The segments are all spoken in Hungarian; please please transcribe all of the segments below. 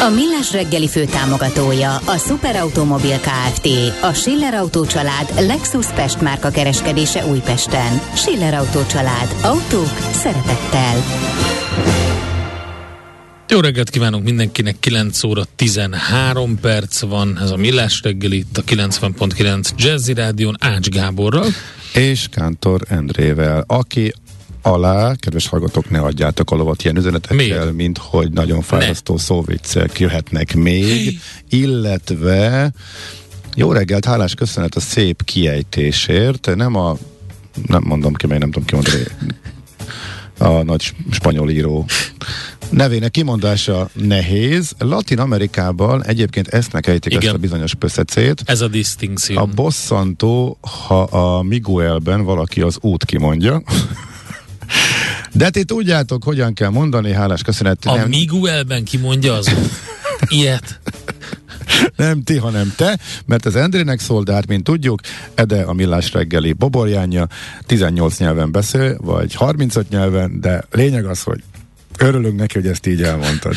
A Millás reggeli főtámogatója a Superautomobil KFT, a Schiller Auto család Lexus Pest márka kereskedése Újpesten. Schiller Auto család. Autók szeretettel. Jó reggelt kívánunk mindenkinek, 9 óra 13 perc van, ez a Millás reggel itt a 90.9 Jazzy Rádion Ács Gáborral. És Kántor Endrével, aki alá, kedves hallgatók, ne adjátok a lovat ilyen üzenetekkel, mint hogy nagyon fárasztó szóviccek jöhetnek még, illetve jó reggelt, hálás köszönet a szép kiejtésért, nem a nem mondom ki, mert nem tudom kimondani a nagy spanyol író nevének kimondása nehéz. Latin Amerikában egyébként esznek ejtik Igen. ezt a bizonyos pöszecét. Ez a distinkció. A bosszantó, ha a Miguelben valaki az út kimondja, de ti tudjátok, hogyan kell mondani, hálás köszönet. A nem... Miguelben kimondja az ilyet? nem ti, hanem te, mert az Endrének szól, de hát, mint tudjuk, Ede a millás reggeli boborjánja, 18 nyelven beszél, vagy 35 nyelven, de lényeg az, hogy örülünk neki, hogy ezt így elmondtad.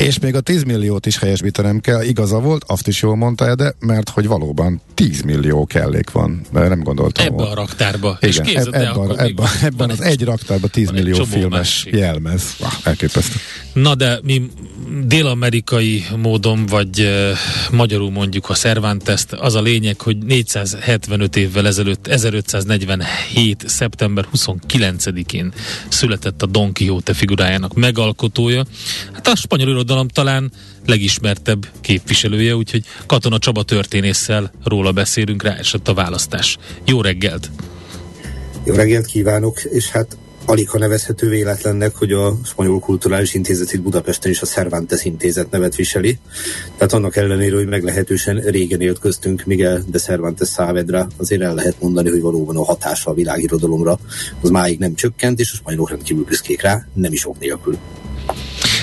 És még a 10 milliót is helyesbítenem kell, igaza volt, azt is jól mondta de mert hogy valóban 10 millió kellék van, mert nem gondoltam Ebben a raktárba. Igen, és eb- ebben, ebben, ebben az egy raktárban 10 millió filmes másik. jelmez. Wow, elképesztő. Na de mi dél-amerikai módon, vagy uh, magyarul mondjuk a cervantes az a lényeg, hogy 475 évvel ezelőtt, 1547. szeptember 29-én született a Don Quixote figurájának megalkotója. Hát a spanyol irodalom talán legismertebb képviselője, úgyhogy Katona Csaba történésszel róla beszélünk, rá esett a választás. Jó reggelt! Jó reggelt kívánok, és hát alig ha nevezhető véletlennek, hogy a Spanyol Kulturális Intézet itt Budapesten is a Cervantes Intézet nevet viseli. Tehát annak ellenére, hogy meglehetősen régen élt köztünk Miguel de Cervantes Saavedra, azért el lehet mondani, hogy valóban a hatása a világirodalomra az máig nem csökkent, és a spanyolok rendkívül büszkék rá, nem is ok nélkül.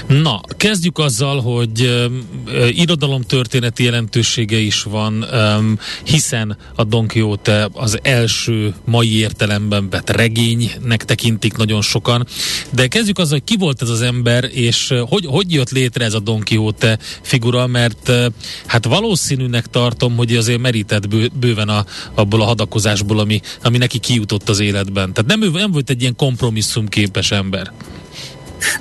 Na, kezdjük azzal, hogy uh, irodalomtörténeti jelentősége is van, um, hiszen a Don Quixote az első mai értelemben vett regénynek tekintik nagyon sokan. De kezdjük azzal, hogy ki volt ez az ember, és hogy, hogy jött létre ez a Don Quixote figura, mert uh, hát valószínűnek tartom, hogy azért merített bő, bőven a, abból a hadakozásból, ami, ami neki kijutott az életben. Tehát nem, nem volt egy ilyen kompromisszumképes ember.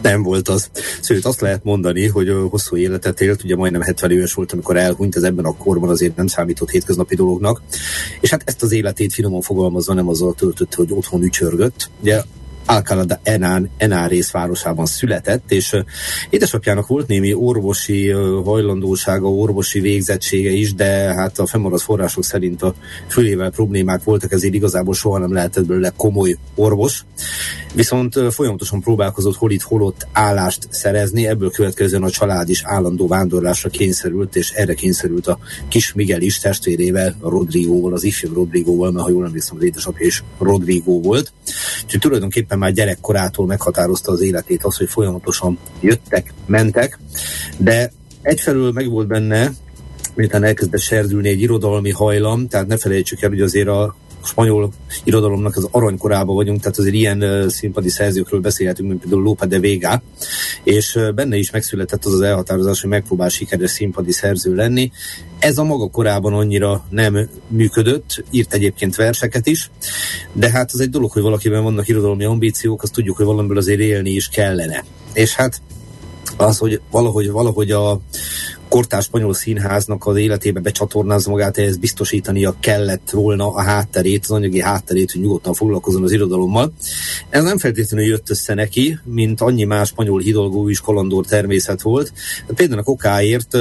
Nem volt az. Sőt, azt lehet mondani, hogy hosszú életet élt, ugye majdnem 70 éves volt, amikor elhunyt, ez ebben a korban azért nem számított hétköznapi dolognak. És hát ezt az életét finoman fogalmazva nem azzal töltött, hogy otthon ücsörgött. Ugye Alcalá Enán, Enárész városában született, és édesapjának volt némi orvosi hajlandósága, orvosi végzettsége is, de hát a fennmaradt források szerint a fülével problémák voltak, ezért igazából soha nem lehetett belőle komoly orvos. Viszont folyamatosan próbálkozott hol itt, hol ott állást szerezni, ebből következően a család is állandó vándorlásra kényszerült, és erre kényszerült a kis Miguel is testvérével, a Rodrigóval, az ifjú Rodrigóval, mert ha jól emlékszem, az édesapja is Rodrigó volt. Úgyhogy tulajdonképpen tulajdonképpen már gyerekkorától meghatározta az életét az, hogy folyamatosan jöttek, mentek, de egyfelől meg volt benne, miután elkezdett serdülni egy irodalmi hajlam, tehát ne felejtsük el, hogy azért a spanyol irodalomnak az aranykorában vagyunk, tehát azért ilyen színpadi szerzőkről beszélhetünk, mint például Lope de Vega, és benne is megszületett az az elhatározás, hogy megpróbál sikeres színpadi szerző lenni. Ez a maga korában annyira nem működött, írt egyébként verseket is, de hát az egy dolog, hogy valakiben vannak irodalmi ambíciók, azt tudjuk, hogy valamiből azért élni is kellene. És hát az, hogy valahogy, valahogy a, kortárs spanyol színháznak az életébe becsatornázza magát, ehhez biztosítania kellett volna a hátterét, az anyagi hátterét, hogy nyugodtan foglalkozon az irodalommal. Ez nem feltétlenül jött össze neki, mint annyi más spanyol hidalgó is kalandor természet volt. Például a kokáért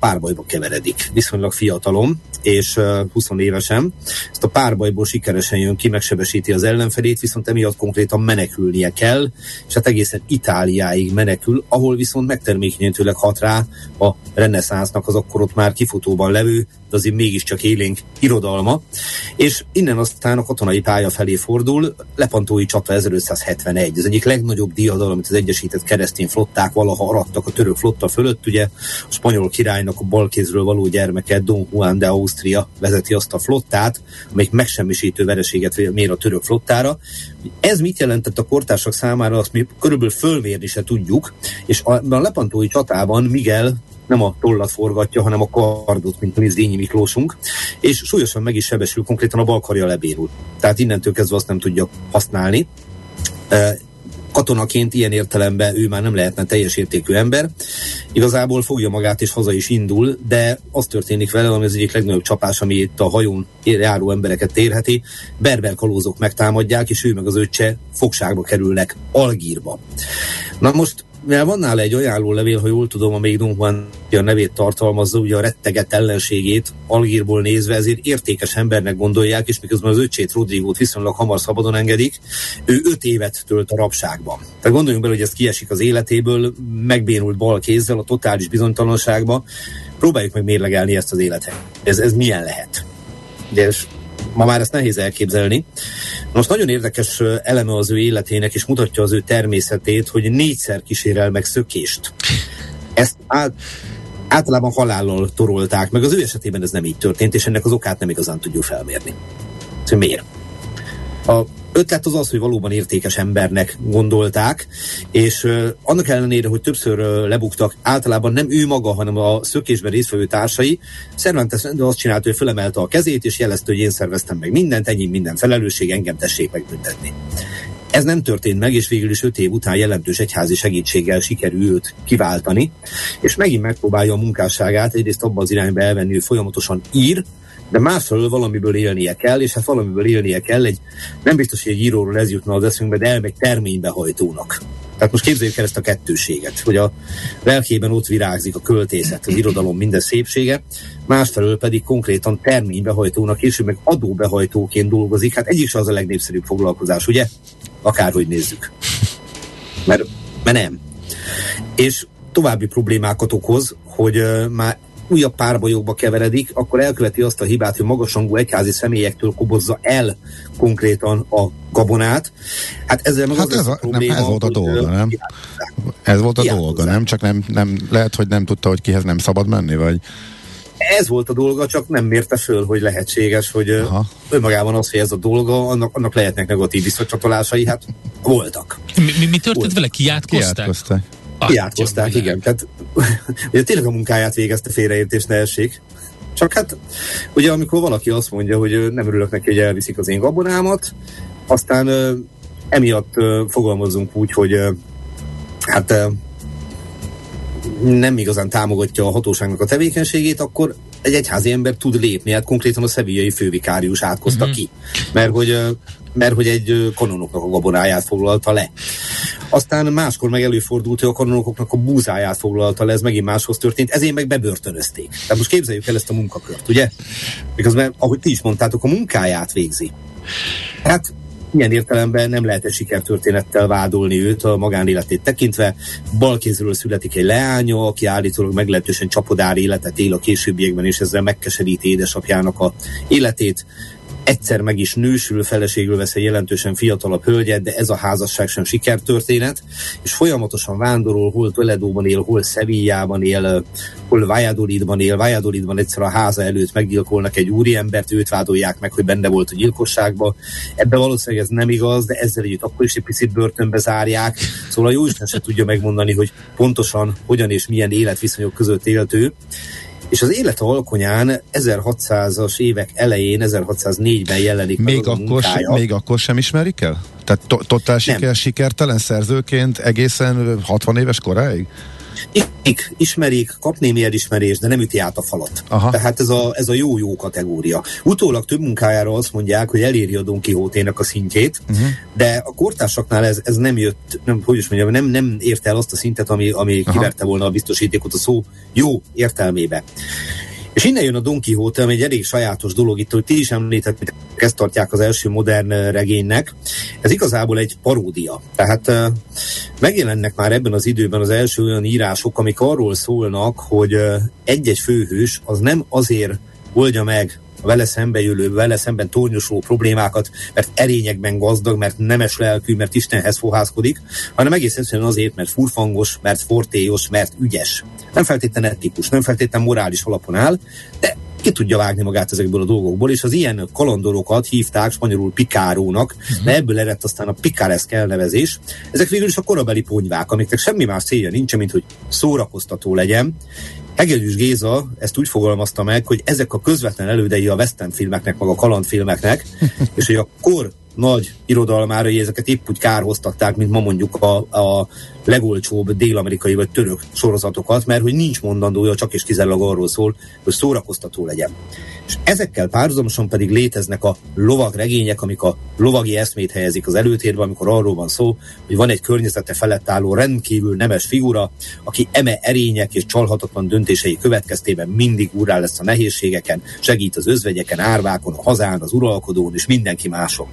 párbajba keveredik. Viszonylag fiatalom, és 20 évesen. Ezt a párbajból sikeresen jön ki, megsebesíti az ellenfelét, viszont emiatt konkrétan menekülnie kell, és hát egészen Itáliáig menekül, ahol viszont megtermékenyítőleg hat rá a reneszánsznak az akkor ott már kifutóban levő, de azért mégiscsak élénk irodalma, és innen aztán a katonai pálya felé fordul, Lepantói csata 1571, az egyik legnagyobb diadal, amit az Egyesített Keresztény flották valaha arattak a török flotta fölött, ugye a spanyol királynak a balkézről való gyermeke Don Juan de Austria vezeti azt a flottát, amelyik megsemmisítő vereséget mér a török flottára. Ez mit jelentett a kortársak számára, azt mi körülbelül fölvérni se tudjuk, és a, a Lepantói csatában Miguel nem a tollat forgatja, hanem a kardot, mint a Zényi Miklósunk, és súlyosan meg is sebesül, konkrétan a bal karja lebérul. Tehát innentől kezdve azt nem tudja használni. Katonaként ilyen értelemben ő már nem lehetne teljes értékű ember. Igazából fogja magát és haza is indul, de az történik vele, ami az egyik legnagyobb csapás, ami itt a hajón járó embereket érheti. Berber kalózok megtámadják, és ő meg az öccse fogságba kerülnek Algírba. Na most mivel van nála egy levél, ha jól tudom, amelyik Don Juan a nevét tartalmazza, ugye a retteget ellenségét Algírból nézve, ezért értékes embernek gondolják, és miközben az öcsét Rodrigót viszonylag hamar szabadon engedik, ő öt évet tölt a rabságban. Tehát gondoljunk bele, hogy ez kiesik az életéből, megbénult bal kézzel a totális bizonytalanságba. Próbáljuk meg mérlegelni ezt az életet. Ez, ez milyen lehet? Ugye, ma már ezt nehéz elképzelni. Most nagyon érdekes eleme az ő életének, és mutatja az ő természetét, hogy négyszer kísérel meg szökést. Ezt át, általában halállal torolták, meg az ő esetében ez nem így történt, és ennek az okát nem igazán tudjuk felmérni. Szóval miért? A ötlet az az, hogy valóban értékes embernek gondolták, és annak ellenére, hogy többször lebuktak, általában nem ő maga, hanem a szökésben résztvevő társai, Cervantes azt csinálta, hogy fölemelte a kezét, és jelezte, hogy én szerveztem meg mindent, ennyi minden felelősség, engem tessék megbüntetni. Ez nem történt meg, és végül is öt év után jelentős egyházi segítséggel sikerül őt kiváltani, és megint megpróbálja a munkásságát egyrészt abban az irányba elvenni, hogy folyamatosan ír, de másfelől valamiből élnie kell, és hát valamiből élnie kell, egy, nem biztos, hogy egy íróról ez jutna az eszünkbe, de elmegy terménybehajtónak. Tehát most képzeljük el ezt a kettőséget, hogy a lelkében ott virágzik a költészet, az irodalom minden szépsége, másfelől pedig konkrétan terménybehajtónak, és ő meg adóbehajtóként dolgozik. Hát egyik az a legnépszerűbb foglalkozás, ugye? Akárhogy nézzük. Mert, mert nem. És további problémákat okoz, hogy uh, már újabb párbajokba keveredik, akkor elköveti azt a hibát, hogy magasrangú egyházi személyektől kobozza el konkrétan a gabonát. Hát ezzel meg hát az ez, a, probléma, nem, ez volt a dolga, nem? Ez volt a dolga, nem? Csak nem, nem, lehet, hogy nem tudta, hogy kihez nem szabad menni, vagy? Ez volt a dolga, csak nem mérte föl, hogy lehetséges, hogy Aha. önmagában az, hogy ez a dolga, annak, annak lehetnek negatív visszacsatolásai, hát voltak. Mi, mi, mi történt voltak. vele? Kiátkozták? Kiátkozták. Kiátkozták, igen. Tehát ugye tényleg a munkáját végezte félreértés ne essék. Csak hát, ugye amikor valaki azt mondja, hogy nem örülök neki, hogy elviszik az én gabonámat, aztán emiatt fogalmazunk úgy, hogy hát nem igazán támogatja a hatóságnak a tevékenységét, akkor egy egyházi ember tud lépni, hát konkrétan a szeviai fővikárius átkozta uh-huh. ki, mert hogy, mert hogy egy kanonoknak a gabonáját foglalta le. Aztán máskor meg előfordult, hogy a kanonoknak a búzáját foglalta le, ez megint máshoz történt, ezért meg bebörtönözték. Tehát most képzeljük el ezt a munkakört, ugye? Miközben, ahogy ti is mondtátok, a munkáját végzi. Hát ilyen értelemben nem lehet egy sikertörténettel vádolni őt a magánéletét tekintve. Balkézről születik egy leánya, aki állítólag meglehetősen csapodár életet él a későbbiekben, és ezzel megkeseríti édesapjának a életét egyszer meg is nősül, feleségül vesz egy jelentősen fiatalabb hölgyet, de ez a házasság sem sikertörténet, és folyamatosan vándorol, hol Toledóban él, hol Sevillában él, hol Valladolidban él. Valladolidban egyszer a háza előtt meggyilkolnak egy úriembert, őt vádolják meg, hogy benne volt a gyilkosságban. Ebbe valószínűleg ez nem igaz, de ezzel együtt akkor is egy picit börtönbe zárják. Szóval a Jóisten se tudja megmondani, hogy pontosan hogyan és milyen életviszonyok között élt ő és az élet alkonyán 1600-as évek elején, 1604-ben jelenik még meg akkor, se, még akkor sem ismerik el? Tehát to- totál siker, sikertelen szerzőként egészen 60 éves koráig? Ismerik, ismerik, kap némi elismerést, de nem üti át a falat. Aha. Tehát ez a, ez a jó-jó kategória. Utólag több munkájára azt mondják, hogy eléri a Don Quixote-nak a szintjét, uh-huh. de a kortársaknál ez, ez nem jött, nem, hogy is mondjam, nem, nem érte el azt a szintet, ami, ami kiverte volna a biztosítékot a szó jó értelmébe. És innen jön a Don Quixote, ami egy elég sajátos dolog itt, hogy ti is említettétek, ezt tartják az első modern regénynek. Ez igazából egy paródia. Tehát megjelennek már ebben az időben az első olyan írások, amik arról szólnak, hogy egy-egy főhős az nem azért oldja meg a vele szembe jövő, vele szemben tornyosuló problémákat, mert erényekben gazdag, mert nemes lelkű, mert Istenhez fohászkodik, hanem egész egyszerűen azért, mert furfangos, mert fortélyos, mert ügyes. Nem feltétlenül etikus, nem feltétlenül morális alapon áll, de ki tudja vágni magát ezekből a dolgokból, és az ilyen kalandorokat hívták spanyolul pikárónak, uh-huh. de ebből eredt aztán a pikáresk elnevezés. Ezek végül is a korabeli ponyvák, amiknek semmi más célja nincs, mint hogy szórakoztató legyen, Hegedűs Géza ezt úgy fogalmazta meg, hogy ezek a közvetlen elődei a western filmeknek, meg a kalandfilmeknek, és hogy a kor nagy irodalmára, hogy ezeket épp úgy kárhoztatták, mint ma mondjuk a, a legolcsóbb dél-amerikai vagy török sorozatokat, mert hogy nincs mondandója, csak és kizárólag arról szól, hogy szórakoztató legyen. És ezekkel párhuzamosan pedig léteznek a lovag regények, amik a lovagi eszmét helyezik az előtérbe, amikor arról van szó, hogy van egy környezete felett álló rendkívül nemes figura, aki eme erények és csalhatatlan döntései következtében mindig úrá lesz a nehézségeken, segít az özvegyeken, árvákon, a hazán, az uralkodón és mindenki máson.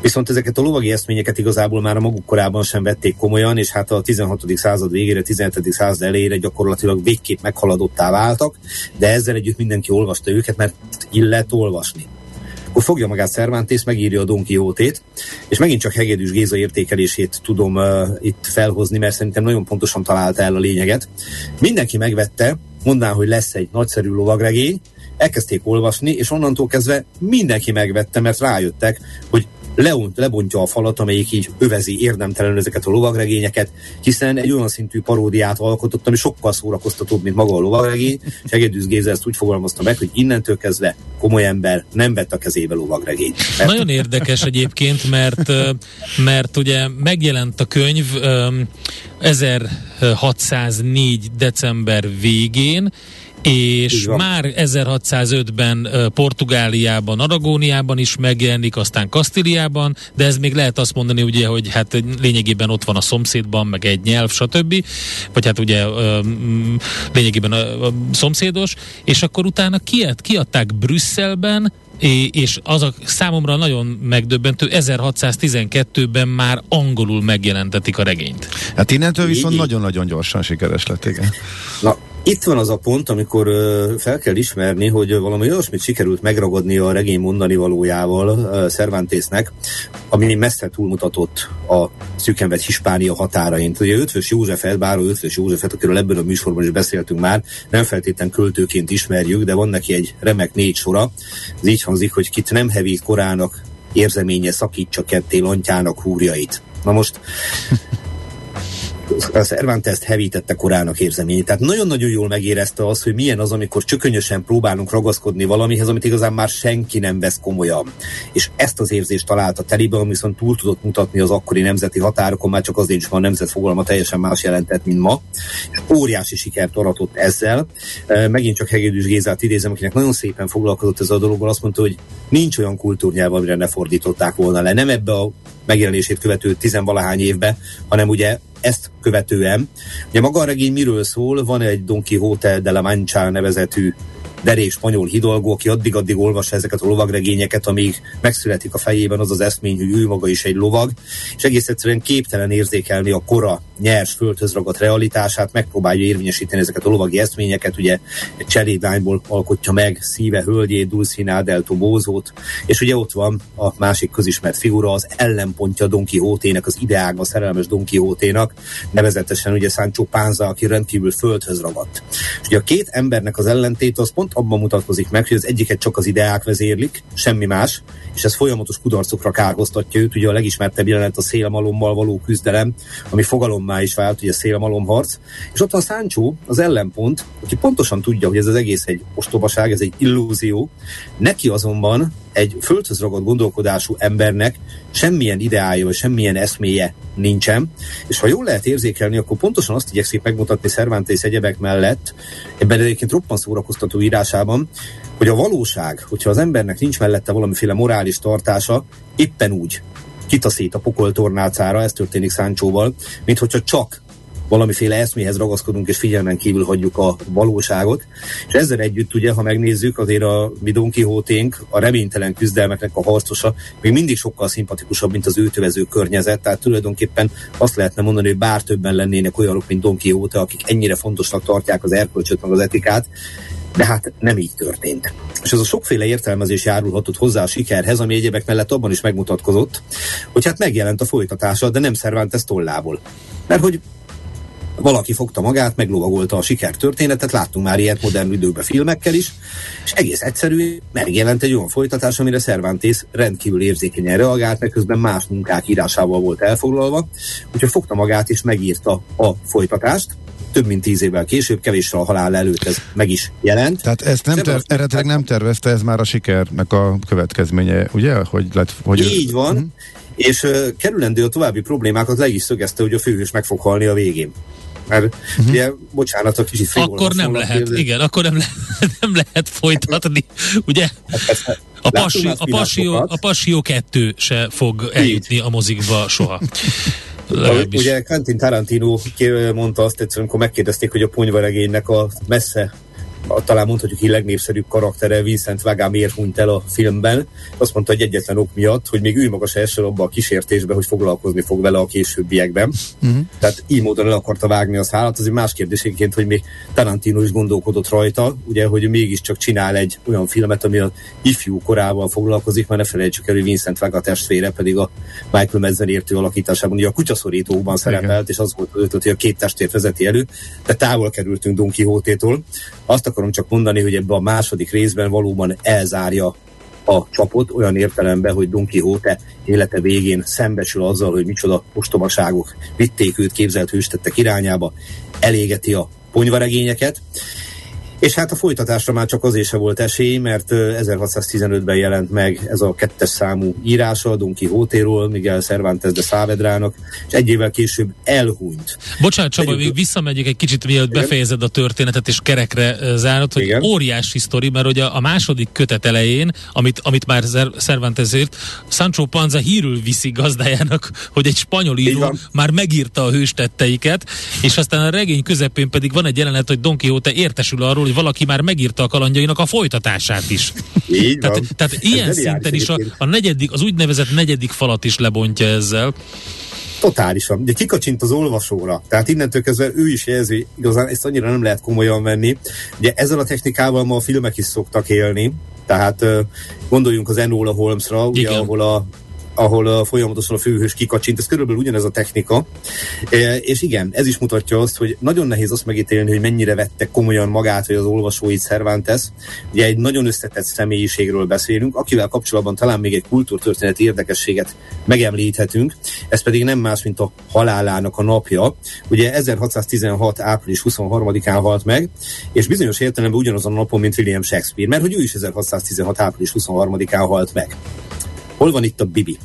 Viszont ezeket a lovagi eszményeket igazából már a maguk korában sem vették komolyan, és hát a 16. század végére, 17. század elejére gyakorlatilag végképp meghaladottá váltak, de ezzel együtt mindenki olvasta őket, mert illet olvasni akkor fogja magát Cervantes, megírja a Don Quixote-t, és megint csak Hegedűs Géza értékelését tudom uh, itt felhozni, mert szerintem nagyon pontosan találta el a lényeget. Mindenki megvette, mondaná, hogy lesz egy nagyszerű lovagregény, elkezdték olvasni, és onnantól kezdve mindenki megvette, mert rájöttek, hogy leont, lebontja a falat, amelyik így övezi érdemtelenül ezeket a lovagregényeket, hiszen egy olyan szintű paródiát alkotott, ami sokkal szórakoztatóbb, mint maga a lovagregény, és Egedűz Géza ezt úgy fogalmazta meg, hogy innentől kezdve komoly ember nem vett a kezébe lovagregényt. Mert... Nagyon érdekes egyébként, mert, mert ugye megjelent a könyv 1604. december végén, és már 1605-ben Portugáliában, Aragóniában is megjelenik, aztán Kasztíliában, de ez még lehet azt mondani, ugye, hogy hát lényegében ott van a szomszédban, meg egy nyelv, stb. Vagy hát ugye lényegében a, a szomszédos, és akkor utána kiad, kiadták Brüsszelben, és az a számomra nagyon megdöbbentő, 1612-ben már angolul megjelentetik a regényt. Hát innentől viszont nagyon-nagyon gyorsan sikeres lett, igen. Na, itt van az a pont, amikor fel kell ismerni, hogy valami olyasmit sikerült megragadni a regény mondani valójával Cervantesnek, ami messze túlmutatott a szűkenvet Hispánia határain. Ugye Ötvös Józsefet, báró Ötvös Józsefet, akiről ebből a műsorban is beszéltünk már, nem feltétlen költőként ismerjük, de van neki egy remek négy sora. Ez így hangzik, hogy kit nem hevít korának érzeménye szakítsa ketté lontjának húrjait. Na most a Cervantes hevítette korának érzeményét. Tehát nagyon-nagyon jól megérezte az, hogy milyen az, amikor csökönyösen próbálunk ragaszkodni valamihez, amit igazán már senki nem vesz komolyan. És ezt az érzést találta telibe, viszont túl tudott mutatni az akkori nemzeti határokon, már csak azért is a nemzet fogalma teljesen más jelentett, mint ma. Óriási sikert aratott ezzel. Megint csak Hegedűs Gézát idézem, akinek nagyon szépen foglalkozott ezzel a dologgal, azt mondta, hogy nincs olyan kultúrnyelv, amire ne fordították volna le. Nem ebbe a megjelenését követő tizenvalahány évbe, hanem ugye ezt követően. Ugye maga a regény miről szól? Van egy Don Quixote de la Mancha nevezetű derék spanyol hidalgó, aki addig-addig olvassa ezeket a lovagregényeket, amíg megszületik a fejében az az eszmény, hogy ő maga is egy lovag, és egész egyszerűen képtelen érzékelni a kora nyers, földhöz ragadt realitását, megpróbálja érvényesíteni ezeket a lovagi eszményeket, ugye egy cselédányból alkotja meg szíve hölgyét, Dulcinea del Tobózót, és ugye ott van a másik közismert figura, az ellenpontja Don Quixote-nek, az ideágba szerelmes Don Quixote-nak, nevezetesen ugye Sancho Panza, aki rendkívül földhöz ragadt. És ugye a két embernek az ellentét az pont pont abban mutatkozik meg, hogy az egyiket csak az ideák vezérlik, semmi más, és ez folyamatos kudarcokra kárhoztatja őt. Ugye a legismertebb jelenet a szélmalommal való küzdelem, ami fogalommá is vált, ugye a szélmalomharc. És ott van Sancho, az ellenpont, aki pontosan tudja, hogy ez az egész egy ostobaság, ez egy illúzió. Neki azonban egy földhöz ragadt gondolkodású embernek semmilyen ideája, vagy semmilyen eszméje nincsen, és ha jól lehet érzékelni, akkor pontosan azt igyekszik megmutatni Cervantes egyebek mellett, ebben egyébként roppant szórakoztató írásában, hogy a valóság, hogyha az embernek nincs mellette valamiféle morális tartása, éppen úgy kitaszít a pokol tornácára, ez történik Száncsóval, mint hogyha csak valamiféle eszméhez ragaszkodunk, és figyelmen kívül hagyjuk a valóságot. És ezzel együtt, ugye, ha megnézzük, azért a mi Don Quixote-nk, a reménytelen küzdelmeknek a harcosa, még mindig sokkal szimpatikusabb, mint az őtövező környezet. Tehát tulajdonképpen azt lehetne mondani, hogy bár többen lennének olyanok, mint Don Quixote, akik ennyire fontosnak tartják az erkölcsöt, meg az etikát, de hát nem így történt. És ez a sokféle értelmezés járulhatott hozzá a sikerhez, ami egyébek mellett abban is megmutatkozott, hogy hát megjelent a folytatása, de nem Cervantes tollából. Mert hogy valaki fogta magát, meglovagolta a sikertörténetet, láttunk már ilyet modern időben filmekkel is, és egész egyszerű megjelent egy olyan folytatás, amire Cervantes rendkívül érzékenyen reagált, mert közben más munkák írásával volt elfoglalva, úgyhogy fogta magát és megírta a folytatást, több mint tíz évvel később, kevéssel a halál előtt ez meg is jelent. Tehát ezt nem ter- eredetileg nem tervezte, ez már a sikernek a következménye, ugye? Hogy lett, hogy Így van, uh-huh. és uh, kerülendő a további problémákat le is szögezte, hogy a főhős meg fog halni a végén. Mert uh-huh. ugye, bocsánat, a kicsit Akkor nem lehet, kérdez. igen, akkor nem, le, nem lehet folytatni, ugye? Hát a, passi, a, passió, a Passió 2 se fog eljutni a mozikba soha. Legalábbis. Ugye Quentin Tarantino mondta azt egyszerűen, amikor megkérdezték, hogy a ponyvaregénynek a messze talán mondhatjuk, hogy legnépszerűbb karaktere Vincent Vega miért hunyt el a filmben. Azt mondta, hogy egyetlen ok miatt, hogy még ő maga se esel abba a kísértésbe, hogy foglalkozni fog vele a későbbiekben. Uh-huh. Tehát így módon el akarta vágni a szállat. Az egy más kérdésénként, hogy még Tarantino is gondolkodott rajta, ugye, hogy mégiscsak csinál egy olyan filmet, ami a ifjú korával foglalkozik, mert ne felejtsük el, hogy Vincent Vega testvére pedig a Michael Mezzen értő alakításában, ugye a kutyaszorítóban szerepelt, és az volt ötlet, hogy a két testvér vezeti elő, de távol kerültünk Don Quixote-tól. Azt akarom csak mondani, hogy ebben a második részben valóban elzárja a csapot olyan értelemben, hogy Don Quixote élete végén szembesül azzal, hogy micsoda ostobaságok vitték őt képzelt hőstettek irányába, elégeti a ponyvaregényeket, és hát a folytatásra már csak azért se volt esély, mert 1615-ben jelent meg ez a kettes számú írása Don Quixote-ról, Miguel Cervantes de Saavedrának, és egy évvel később elhunyt. Bocsánat, Csaba, még visszamegyek egy kicsit, mielőtt befejezed a történetet, és kerekre zárod, hogy Igen. óriási sztori, mert ugye a második kötet elején, amit, amit már Cervantes írt, Sancho Panza hírül viszi gazdájának, hogy egy spanyol író már megírta a hőstetteiket, és aztán a regény közepén pedig van egy jelenet, hogy Don Quixote értesül arról, hogy valaki már megírta a kalandjainak a folytatását is. Így tehát, van. tehát ilyen szinten is a, a negyedik, az úgynevezett negyedik falat is lebontja ezzel. Totálisan. Ugye kikacsint az olvasóra. Tehát innentől kezdve ő is jelzi, igazán ezt annyira nem lehet komolyan venni. Ugye ezzel a technikával ma a filmek is szoktak élni. Tehát gondoljunk az Enola Holmesra, ugye, ahol a ahol a folyamatosan a főhős kikacsint, ez körülbelül ugyanez a technika. E, és igen, ez is mutatja azt, hogy nagyon nehéz azt megítélni, hogy mennyire vette komolyan magát, hogy az olvasóit Cervantes. Ugye egy nagyon összetett személyiségről beszélünk, akivel kapcsolatban talán még egy kultúrtörténeti érdekességet megemlíthetünk, ez pedig nem más, mint a halálának a napja. Ugye 1616. április 23-án halt meg, és bizonyos értelemben ugyanazon a napon, mint William Shakespeare, mert hogy ő is 1616. április 23-án halt meg. Hol van itt a Bibi?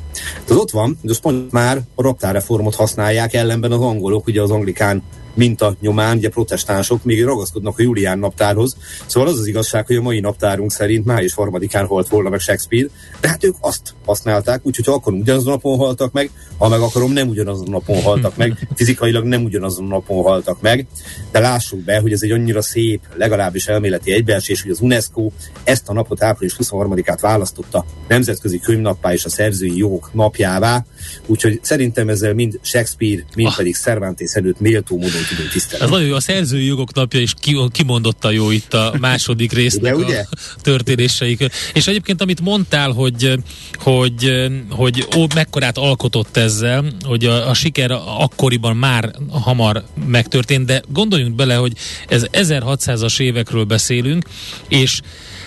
Az ott van, hogy az pont már a raptárreformot használják, ellenben az angolok, ugye az anglikán minta nyomán, ugye protestánsok még ragaszkodnak a Julián naptárhoz. Szóval az az igazság, hogy a mai naptárunk szerint május harmadikán halt volna meg Shakespeare, de hát ők azt használták, úgyhogy ha akarom ugyanazon napon haltak meg, ha meg akarom nem ugyanazon napon haltak meg, fizikailag nem ugyanazon napon haltak meg, de lássuk be, hogy ez egy annyira szép, legalábbis elméleti egybeesés, hogy az UNESCO ezt a napot április 23-át választotta nemzetközi könyvnappá és a szerzői jogok napjává, úgyhogy szerintem ezzel mind Shakespeare, mind ah. pedig Cervantes előtt méltó módon tudunk tisztelni. Ez nagyon jó, a szerzői jogok napja is kimondottan jó itt a második résznek ugye, ugye? a történéseik. És egyébként, amit mondtál, hogy, hogy, hogy ó, mekkorát alkotott ezzel, hogy a, a siker akkoriban már hamar megtörtént, de gondoljunk bele, hogy ez 1600-as évekről beszélünk, és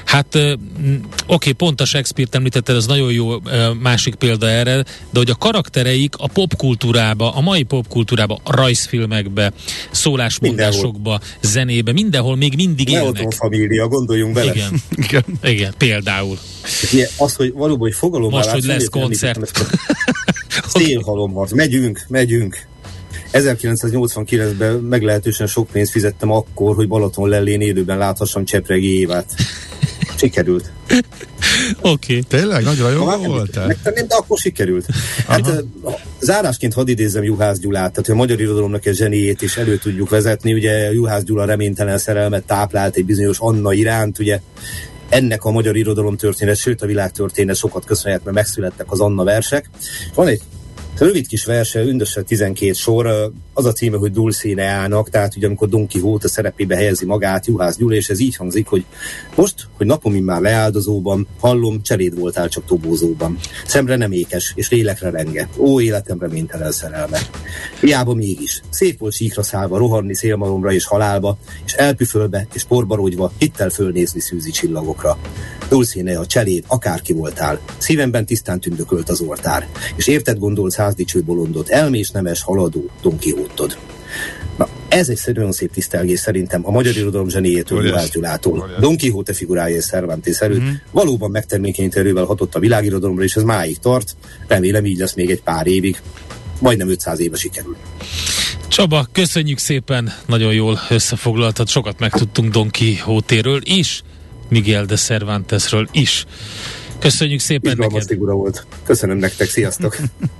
Hát oké, okay, pont a Shakespeare-t említetted, ez nagyon jó másik példa erre, de hogy a karaktereik a popkultúrába, a mai popkultúrába, a rajzfilmekbe, szólásmondásokba, mindenhol. zenébe, mindenhol még mindig ne élnek. família, gondoljunk bele. Igen, igen, igen például. Igen, az, hogy valóban, hogy fogalom Most, hogy lesz koncert. Szélhalomharc, megyünk, megyünk. 1989-ben meglehetősen sok pénzt fizettem akkor, hogy Balaton lellén élőben láthassam Csepregi Évát. Sikerült. Oké. Okay. Tényleg? Nagy rajongó voltál? Megtenném, de akkor sikerült. Hát zárásként hadd idézzem Juhász Gyulát, tehát a magyar irodalomnak egy zseniét is elő tudjuk vezetni. Ugye Juhász Gyula reménytelen szerelmet táplált egy bizonyos Anna iránt, ugye ennek a magyar irodalom történet, sőt a világtörténet sokat köszönhet, mert megszülettek az Anna versek. Van egy Rövid kis verse, ündösen 12 sor, az a címe, hogy Dulcineának, tehát ugye amikor Don Quixote szerepébe helyezi magát Juhász Gyula, és ez így hangzik, hogy most, hogy napom már leáldozóban, hallom, cseléd voltál csak tobózóban. Szemre nem ékes, és lélekre renge. Ó, életem reménytelen szerelme. Hiába mégis. Szép volt síkra szállva, rohanni szélmalomra és halálba, és elpüfölbe és porbarogyva, hittel fölnézni szűzi csillagokra. A cseléd, akárki voltál. Szívemben tisztán tündökölt az oltár, és érted gondolsz házdicső bolondot, elmés nemes haladó Don Quixote-od. Na, ez egy nagyon szép tisztelgés szerintem a magyar irodalom zseniétől, Juhász Gyulától. Don Quixote figurája és Cervantes előtt mm-hmm. valóban megtermékeny erővel hatott a világirodalomra, és ez máig tart. Remélem így lesz még egy pár évig. Majdnem 500 éve sikerül. Csaba, köszönjük szépen, nagyon jól összefoglaltad, sokat megtudtunk Don Quixote-ről is, Miguel de Cervantesről is. Köszönjük szépen Izgalmas neked. figura volt. Köszönöm nektek, sziasztok!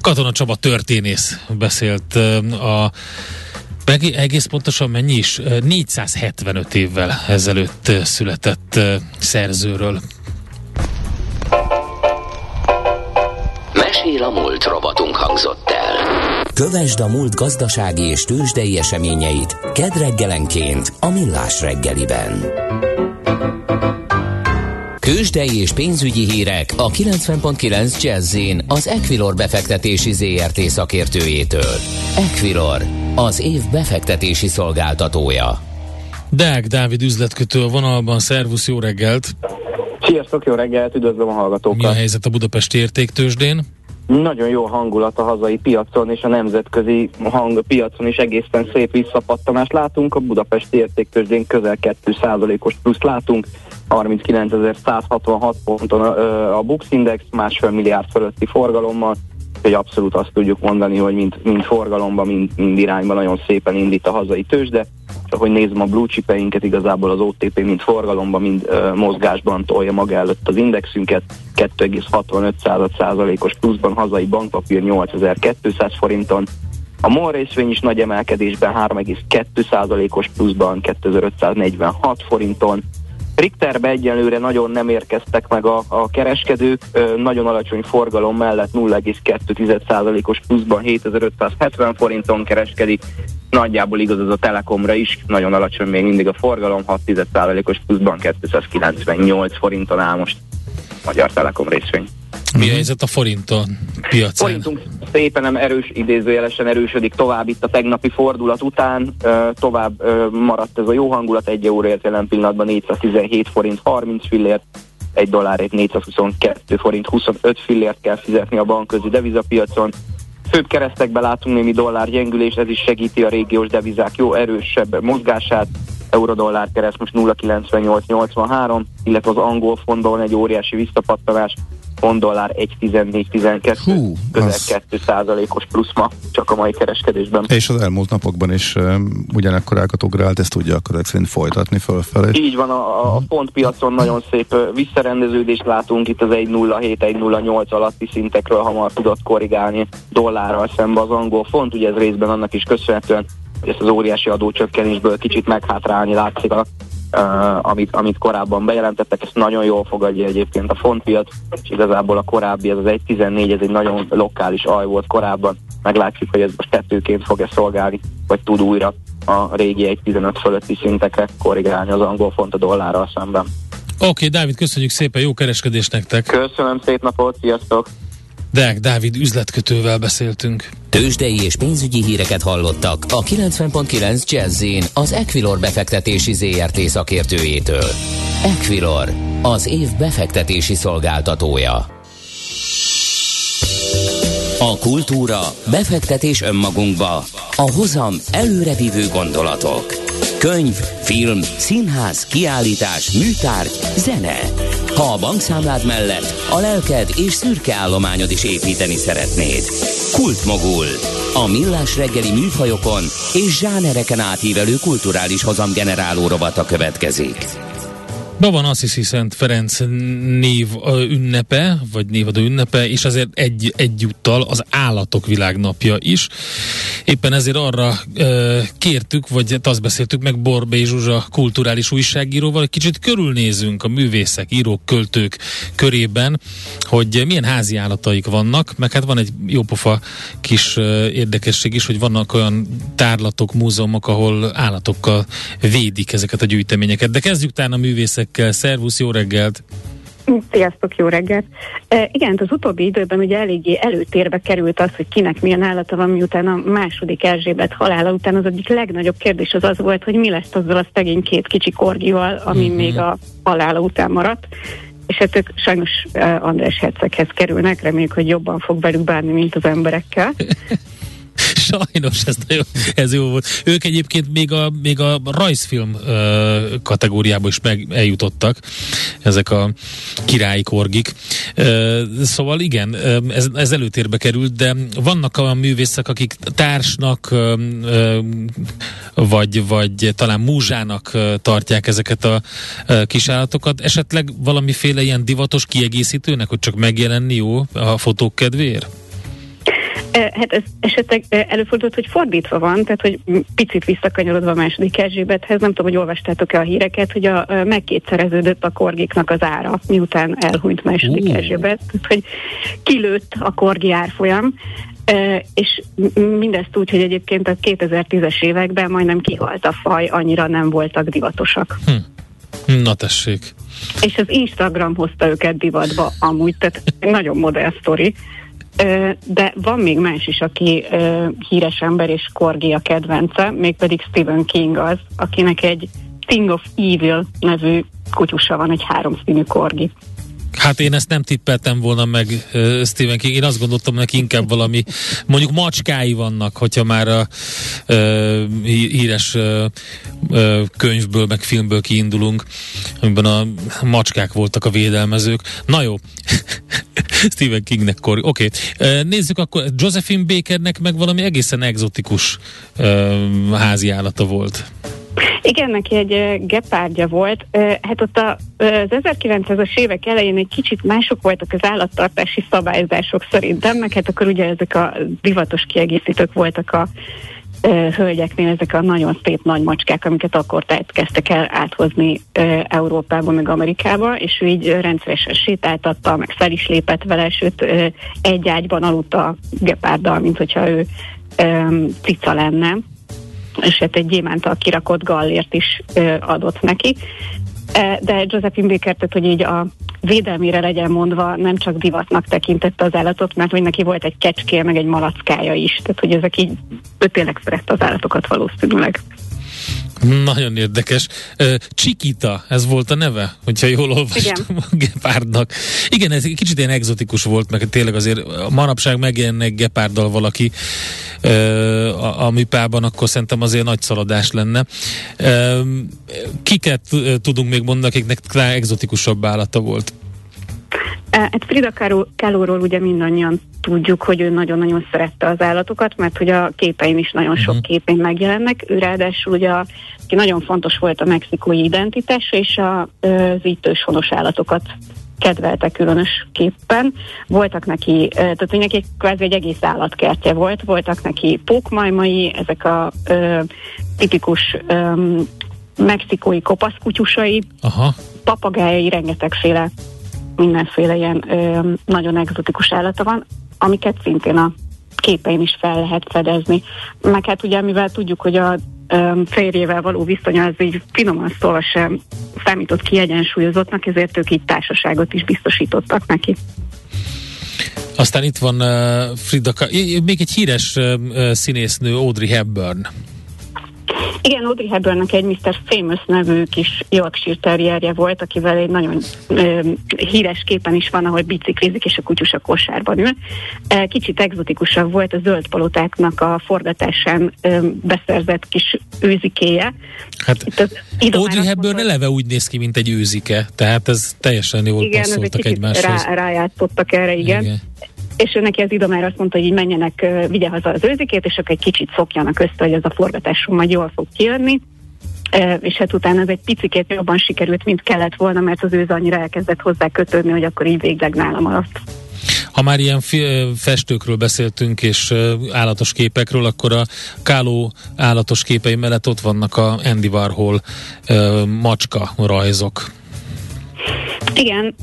Katona Csaba történész beszélt a meg egész pontosan mennyi is? 475 évvel ezelőtt született szerzőről. Mesél a múlt robotunk hangzott el. Kövesd a múlt gazdasági és tőzsdei eseményeit kedreggelenként a Millás reggeliben. Kősdei és pénzügyi hírek a 90.9 jazz az Equilor befektetési ZRT szakértőjétől. Equilor, az év befektetési szolgáltatója. Deák Dávid üzletkötő a vonalban, szervusz, jó reggelt! Sziasztok, jó reggelt, üdvözlöm a hallgatókat! Mi a helyzet a Budapesti értéktősdén? Nagyon jó hangulat a hazai piacon és a nemzetközi hang piacon is egészen szép visszapattanást látunk. A Budapesti értéktőzsdén közel 2%-os plusz látunk, 39.166 ponton a, Bux Index másfél milliárd fölötti forgalommal, hogy abszolút azt tudjuk mondani, hogy mind, mind forgalomban, mind, mind irányban nagyon szépen indít a hazai tőzsde. Csak hogy nézem a blue chipeinket, igazából az OTP mind forgalomban, mind uh, mozgásban tolja maga előtt az indexünket. 2,65%-os pluszban hazai bankpapír 8200 forinton, a MOL részvény is nagy emelkedésben 3,2%-os pluszban 2546 forinton, Richterbe egyenlőre nagyon nem érkeztek meg a, a kereskedők, nagyon alacsony forgalom mellett 0,2%-os pluszban 7570 forinton kereskedik, nagyjából igaz az a Telekomra is, nagyon alacsony még mindig a forgalom, 6%-os pluszban 298 forinton áll most Magyar Telekom részvény. Mi a helyzet a forinton piacán? Forintunk szépen nem erős, idézőjelesen erősödik tovább itt a tegnapi fordulat után. Tovább maradt ez a jó hangulat, egy euróért jelen pillanatban 417 forint 30 fillért, egy dollárért 422 forint 25 fillért kell fizetni a bankközi devizapiacon. Főbb keresztekbe látunk némi dollár gyengülés, ez is segíti a régiós devizák jó erősebb mozgását. Euró-dollár kereszt most 0,9883, illetve az angol fondon egy óriási visszapattanás pont dollár 1,14-12, Hú, közel az... 2 százalékos plusz ma csak a mai kereskedésben. És az elmúlt napokban is um, ugyanekkor elkatogrált, ezt tudja akkor szerint folytatni fölfelé. Így van, a, a pontpiacon nagyon szép visszarendeződést látunk, itt az 1,07-1,08 alatti szintekről hamar tudott korrigálni dollárral szembe az angol font, ugye ez részben annak is köszönhetően, hogy ezt az óriási adócsökkenésből kicsit meghátrálni látszik a uh, amit, amit korábban bejelentettek, ezt nagyon jól fogadja egyébként a fontpiac, és igazából a korábbi, ez az 1.14, ez egy nagyon lokális aj volt korábban, meglátjuk, hogy ez most kettőként fog-e szolgálni, vagy tud újra a régi 1.15 fölötti szintekre korrigálni az angol font a dollárral szemben. Oké, okay, Dávid, köszönjük szépen, jó kereskedés nektek! Köszönöm, szép napot, sziasztok! Deák Dávid üzletkötővel beszéltünk. Tőzsdei és pénzügyi híreket hallottak a 90.9 jazz az Equilor befektetési ZRT szakértőjétől. Equilor, az év befektetési szolgáltatója. A kultúra, befektetés önmagunkba, a hozam előrevívő gondolatok. Könyv, film, színház, kiállítás, műtárgy, zene. Ha a bankszámlád mellett a lelked és szürke állományod is építeni szeretnéd. Kultmogul. A millás reggeli műfajokon és zsánereken átívelő kulturális hozamgeneráló rovata következik. Ma van Assisi Szent Ferenc név ünnepe, vagy névadó ünnepe, és azért egy, egyúttal az állatok világnapja is. Éppen ezért arra e, kértük, vagy hát azt beszéltük meg Borbé Zsuzsa kulturális újságíróval, hogy kicsit körülnézünk a művészek, írók, költők körében, hogy milyen házi állataik vannak, meg hát van egy jópofa kis e, érdekesség is, hogy vannak olyan tárlatok, múzeumok, ahol állatokkal védik ezeket a gyűjteményeket. De kezdjük talán a művészek hírekkel. Szervusz, jó reggelt! Sziasztok, jó reggelt! E, igen, az utóbbi időben ugye eléggé előtérbe került az, hogy kinek milyen állata van, miután a második Erzsébet halála után az egyik legnagyobb kérdés az az volt, hogy mi lesz azzal a szegény két kicsi korgival, ami mm-hmm. még a halála után maradt és hát ők sajnos uh, András Herceghez kerülnek, reméljük, hogy jobban fog velük bánni, mint az emberekkel. Sajnos, ez, nagyon, ez jó volt. Ők egyébként még a, még a rajzfilm ö, kategóriába is meg eljutottak, ezek a királyi korgik. Ö, szóval igen, ez, ez előtérbe került, de vannak olyan művészek, akik társnak ö, ö, vagy, vagy talán múzsának tartják ezeket a kisállatokat. Esetleg valamiféle ilyen divatos kiegészítőnek, hogy csak megjelenni jó a fotók kedvéért? Hát ez esetleg előfordult, hogy fordítva van, tehát hogy picit visszakanyarodva a második Erzsébethez, nem tudom, hogy olvastátok-e a híreket, hogy a, megkétszereződött a korgiknak az ára, miután elhunyt második uh. Erzsébet, tehát hogy kilőtt a korgi árfolyam, és mindezt úgy, hogy egyébként a 2010-es években majdnem kihalt a faj, annyira nem voltak divatosak. Hm. Na tessék. És az Instagram hozta őket divatba amúgy, tehát nagyon modern sztori. De van még más is, aki híres ember és Korgi a kedvence, mégpedig Stephen King az, akinek egy Thing of Evil nevű kutyusa van, egy háromszínű korgi. Hát én ezt nem tippeltem volna meg uh, Stephen King. Én azt gondoltam neki inkább valami, mondjuk macskái vannak, hogyha már a uh, híres uh, könyvből, meg filmből kiindulunk, amiben a macskák voltak a védelmezők. Na jó, Stephen Kingnek kor. Oké, okay. uh, nézzük akkor, Josephine Bakernek meg valami egészen egzotikus uh, házi állata volt. Igen, neki egy gepárdja volt. Hát ott az 1900-as évek elején egy kicsit mások voltak az állattartási szabályzások szerintem, meg hát akkor ugye ezek a divatos kiegészítők voltak a hölgyeknél ezek a nagyon szép nagy macskák, amiket akkor kezdtek el áthozni Európába, meg Amerikába, és ő így rendszeresen sétáltatta, meg fel is lépett vele, sőt egy ágyban aludt a gepárddal, mint hogyha ő cica lenne és hát egy gyémántal kirakott gallért is ö, adott neki. E, de Josephine Baker, tehát, hogy így a védelmére legyen mondva, nem csak divatnak tekintette az állatot, mert hogy neki volt egy kecskéje, meg egy malackája is. Tehát, hogy ezek így, ő tényleg szerette az állatokat valószínűleg. Nagyon érdekes. Csikita, ez volt a neve, hogyha jól olvastam Igen. a gepárdnak. Igen, ez kicsit ilyen egzotikus volt, meg tényleg azért manapság megjelennek gepárddal valaki a, a műpában, akkor szerintem azért nagy szaladás lenne. Kiket tudunk még mondani, akiknek talán egzotikusabb állata volt? Hát Frida Kahlo-ról ugye mindannyian tudjuk, hogy ő nagyon-nagyon szerette az állatokat, mert hogy a képeim is nagyon sok uh-huh. képén megjelennek. Ő ráadásul ugye, aki nagyon fontos volt a mexikói identitás, és a, az itt őshonos állatokat kedvelte különösképpen. Voltak neki, tehát neki kvázi egy egész állatkertje volt, voltak neki pókmajmai, ezek a ö, tipikus ö, mexikói kopaszkutyusai, Aha. papagájai, rengetegféle, mindenféle ilyen ö, nagyon egzotikus állata van, amiket szintén a képein is fel lehet fedezni. Meg hát ugye, mivel tudjuk, hogy a férjével való viszonya az így finoman szólva sem számított kiegyensúlyozottnak, ezért ők így társaságot is biztosítottak neki. Aztán itt van uh, Frida, még egy híres uh, színésznő, Audrey Hepburn. Igen, Audrey Hepburnnek egy Mr. Famous nevű kis Yorkshire terrierje volt, akivel egy nagyon ö, híres képen is van, ahol biciklizik, és a kutyus a kosárban ül. Kicsit egzotikusabb volt a zöld palotáknak a forgatásán ö, beszerzett kis őzikéje. Hát Audrey Hepburn eleve úgy néz ki, mint egy őzike, tehát ez teljesen jól igen, passzoltak egymáshoz. Rá, rájátszottak erre, igen. igen és ő neki az idomár azt mondta, hogy így menjenek, vigye haza az őzikét, és akkor egy kicsit szokjanak össze, hogy ez a forgatásom majd jól fog kijönni. És hát utána ez egy picikét jobban sikerült, mint kellett volna, mert az őz annyira elkezdett hozzá kötődni, hogy akkor így végleg nálam alatt. Ha már ilyen festőkről beszéltünk, és állatos képekről, akkor a Káló állatos képei mellett ott vannak a Andy Warhol macska rajzok. Igen,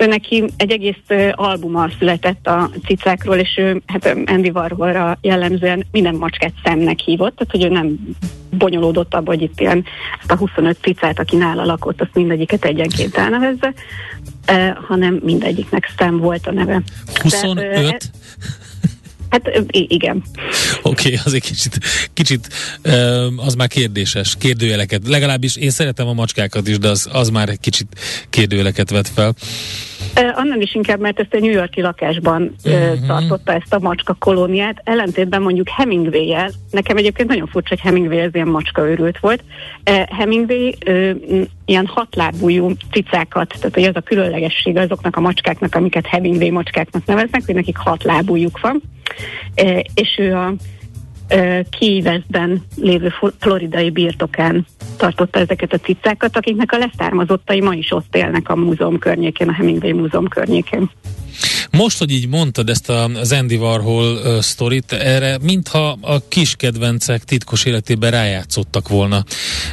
ő neki egy egész albuma született a cicákról, és ő hát Andy Warholra jellemzően minden macskát szemnek hívott, tehát hogy ő nem bonyolódott abba, hogy itt ilyen ezt a 25 cicát, aki nála lakott, azt mindegyiket egyenként elnevezze, eh, hanem mindegyiknek szem volt a neve. 25? De, Hát igen. Oké, okay, azért kicsit, kicsit az már kérdéses, kérdőjeleket. Legalábbis én szeretem a macskákat is, de az, az már egy kicsit kérdőjeleket vet fel. Annál is inkább, mert ezt egy New Yorki lakásban uh-huh. tartotta ezt a macska kolóniát, ellentétben mondjuk Hemingway-jel, nekem egyébként nagyon furcsa, hogy Hemingway ez ilyen macska őrült volt. Hemingway ilyen hatlábújú cicákat, tehát hogy az a különlegesség azoknak a macskáknak, amiket Hemingway macskáknak neveznek, hogy nekik hat lábújuk van, és ő a Kíveszben lévő floridai birtokán tartotta ezeket a cicákat, akiknek a leszármazottai ma is ott élnek a múzeum környékén, a Hemingway múzeum környékén. Most, hogy így mondtad ezt a, Andy Warhol uh, sztorit, erre mintha a kis kedvencek titkos életében rájátszottak volna.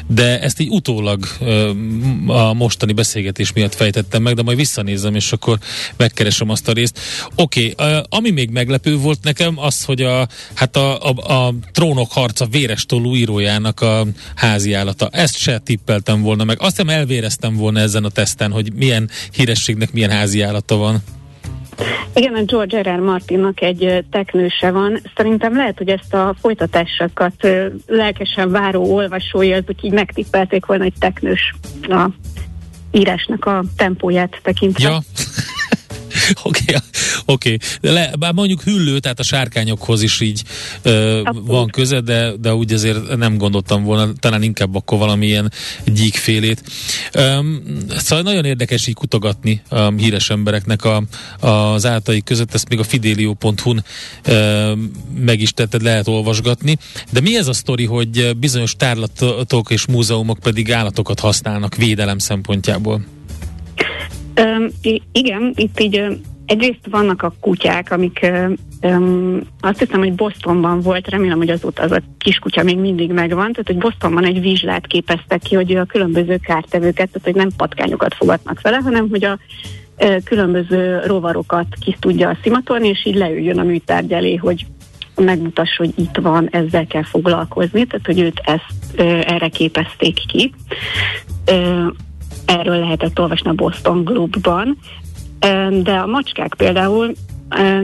De ezt így utólag uh, a mostani beszélgetés miatt fejtettem meg, de majd visszanézem, és akkor megkeresem azt a részt. Oké, okay, uh, ami még meglepő volt nekem, az, hogy a, hát a, a, a trónok harca véres tollú írójának a háziállata. Ezt se tippeltem volna meg. Azt hiszem elvéreztem volna ezen a teszten, hogy milyen hírességnek milyen háziállata van. Igen, a George R. R. Martinnak egy teknőse van. Szerintem lehet, hogy ezt a folytatásokat lelkesen váró olvasói, azok így megtippelték volna egy teknős a írásnak a tempóját tekintve. Ja. Oké, okay. Okay. Bár mondjuk hüllő, tehát a sárkányokhoz is így ö, van köze, de, de úgy azért nem gondoltam volna, talán inkább akkor valamilyen gyíkfélét. Um, szóval nagyon érdekes így kutogatni a híres embereknek a, az áltai között, ezt még a fidelio.hu-n meg is tetted, lehet olvasgatni. De mi ez a sztori, hogy bizonyos tárlatok és múzeumok pedig állatokat használnak védelem szempontjából? Um, igen, itt így egyrészt vannak a kutyák, amik um, azt hiszem, hogy Bostonban volt, remélem, hogy azóta az a kiskutya még mindig megvan, tehát hogy Bostonban egy vizslát képeztek ki, hogy a különböző kártevőket, tehát hogy nem patkányokat fogadnak vele, hanem hogy a különböző rovarokat ki tudja szimatolni, és így leüljön a műtárgy elé, hogy megmutassa, hogy itt van, ezzel kell foglalkozni, tehát hogy őt ezt erre képezték ki erről lehetett olvasni a Boston Globe-ban, de a macskák például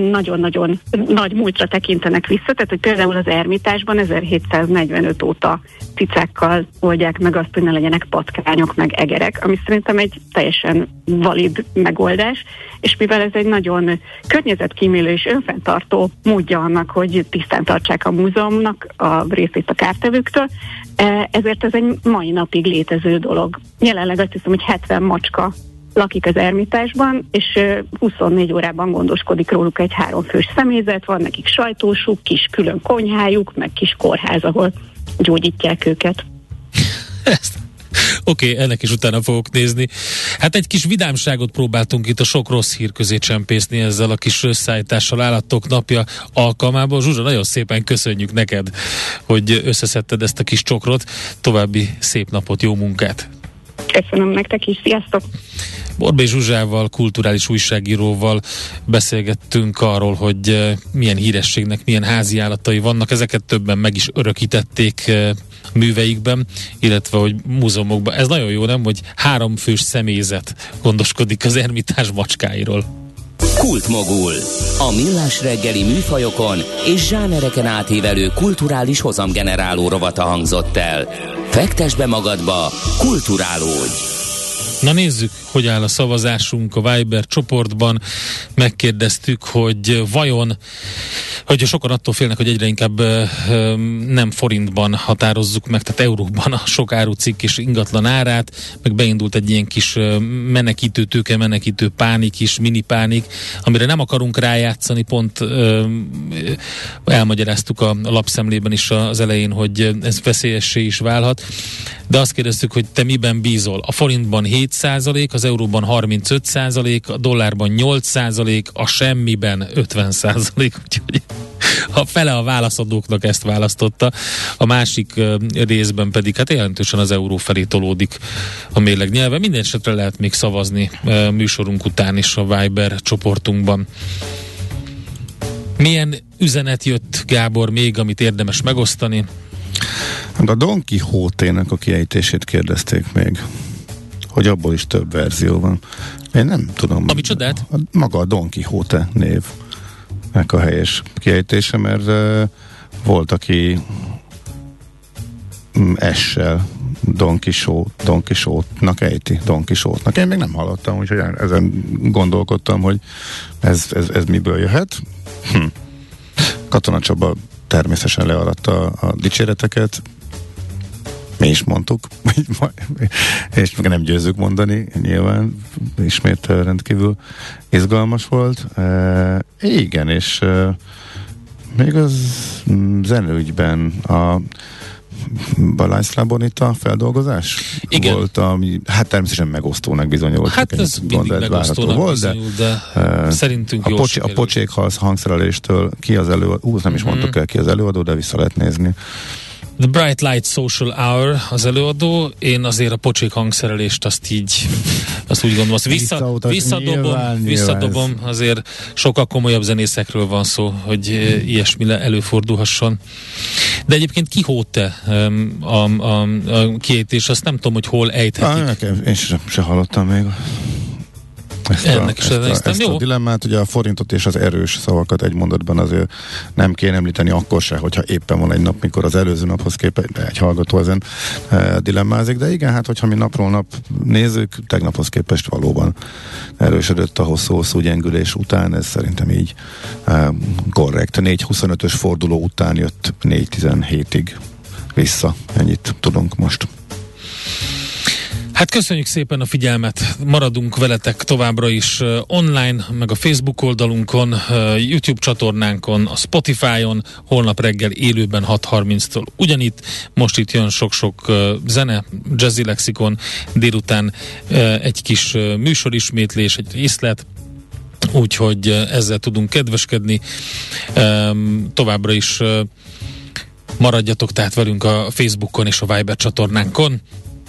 nagyon-nagyon nagy múltra tekintenek vissza, tehát hogy például az Ermitásban 1745 óta cicákkal oldják meg azt, hogy ne legyenek patkányok, meg egerek, ami szerintem egy teljesen valid megoldás, és mivel ez egy nagyon környezetkímélő és önfenntartó módja annak, hogy tisztán tartsák a múzeumnak a részét a kártevőktől, ezért ez egy mai napig létező dolog. Jelenleg azt hiszem, hogy 70 macska lakik az ermitásban, és 24 órában gondoskodik róluk egy háromfős személyzet, van nekik sajtósuk, kis külön konyhájuk, meg kis kórház, ahol gyógyítják őket. Ezt Oké, okay, ennek is utána fogok nézni. Hát egy kis vidámságot próbáltunk itt a sok rossz hír közé csempészni ezzel a kis összeállítással állatok napja alkalmából. Zsuzsa, nagyon szépen köszönjük neked, hogy összeszedted ezt a kis csokrot. További szép napot, jó munkát! Köszönöm nektek is, sziasztok! Borbé Zsuzsával, kulturális újságíróval beszélgettünk arról, hogy eh, milyen hírességnek milyen házi állatai vannak. Ezeket többen meg is örökítették eh, műveikben, illetve hogy múzeumokban. Ez nagyon jó, nem, hogy három fős személyzet gondoskodik az ermitás macskáiról. Kultmogul. A millás reggeli műfajokon és zsánereken átívelő kulturális hozamgeneráló rovata hangzott el. Fektes be magadba, kulturálódj! Na nézzük, hogy áll a szavazásunk a Viber csoportban. Megkérdeztük, hogy vajon, hogy sokan attól félnek, hogy egyre inkább nem forintban határozzuk meg, tehát euróban a sok árucikk és ingatlan árát, meg beindult egy ilyen kis menekítő tőke, menekítő pánik is, mini pánik, amire nem akarunk rájátszani, pont elmagyaráztuk a lapszemlében is az elején, hogy ez veszélyessé is válhat, de azt kérdeztük, hogy te miben bízol? A forintban 7 az euróban 35 százalék, a dollárban 8 százalék, a semmiben 50 százalék, úgyhogy a fele a válaszadóknak ezt választotta, a másik részben pedig hát jelentősen az euró felé tolódik a mérleg nyelve. Minden esetre lehet még szavazni műsorunk után is a Viber csoportunkban. Milyen üzenet jött, Gábor, még, amit érdemes megosztani? Hát a Don Quixote-nek a kiejtését kérdezték még hogy abból is több verzió van. Én nem tudom. Ami csodát? Maga a Don Quixote név meg a helyes kiejtése, mert uh, volt, aki mm, essel Don Quixote, Don Quixote-nak ejti, Don Quixote-nak. Én még nem hallottam, úgyhogy ezen gondolkodtam, hogy ez, ez, ez miből jöhet. Hm. Katona Csaba természetesen leadatta a dicséreteket, mi is mondtuk, és meg nem győzzük mondani, nyilván ismét rendkívül izgalmas volt. E, igen, és e, még az zenőgyben a Balázs Bonita feldolgozás Igen. volt, ami hát természetesen megosztónak bizonyult. Hát ez mindig megosztónak volt, de, de uh, szerintünk a, pocs- a pocsék hangszereléstől ki az előadó, ú, nem is uh-huh. mondtuk el ki az előadó, de vissza lehet nézni. The Bright Light Social Hour az előadó, én azért a pocsék hangszerelést azt így, azt úgy gondolom, azt vissza, visszadobom, nyilván, visszadobom, nyilván. azért sokkal komolyabb zenészekről van szó, hogy ilyesmi előfordulhasson. De egyébként ki hóte a, a, a kiejtés, azt nem tudom, hogy hol ejthetik. Ah, nekem, én sem, sem hallottam még ezt Ennek a, is ezt, a, ezt jó. a dilemmát, ugye a forintot és az erős szavakat egy mondatban azért nem kéne említeni akkor se, hogyha éppen van egy nap, mikor az előző naphoz képest egy hallgató ezen e, dilemmázik, de igen, hát hogyha mi napról nap nézzük, tegnaphoz képest valóban erősödött a hosszú-hosszú gyengülés után, ez szerintem így e, korrekt. 4.25-ös forduló után jött 4.17-ig vissza, ennyit tudunk most. Hát köszönjük szépen a figyelmet, maradunk veletek továbbra is online, meg a Facebook oldalunkon, YouTube csatornánkon, a Spotify-on, holnap reggel élőben 6.30-tól. Ugyanitt, most itt jön sok-sok zene, jazzy lexikon, délután egy kis műsorismétlés, egy részlet, úgyhogy ezzel tudunk kedveskedni. Továbbra is maradjatok tehát velünk a Facebookon és a Viber csatornánkon.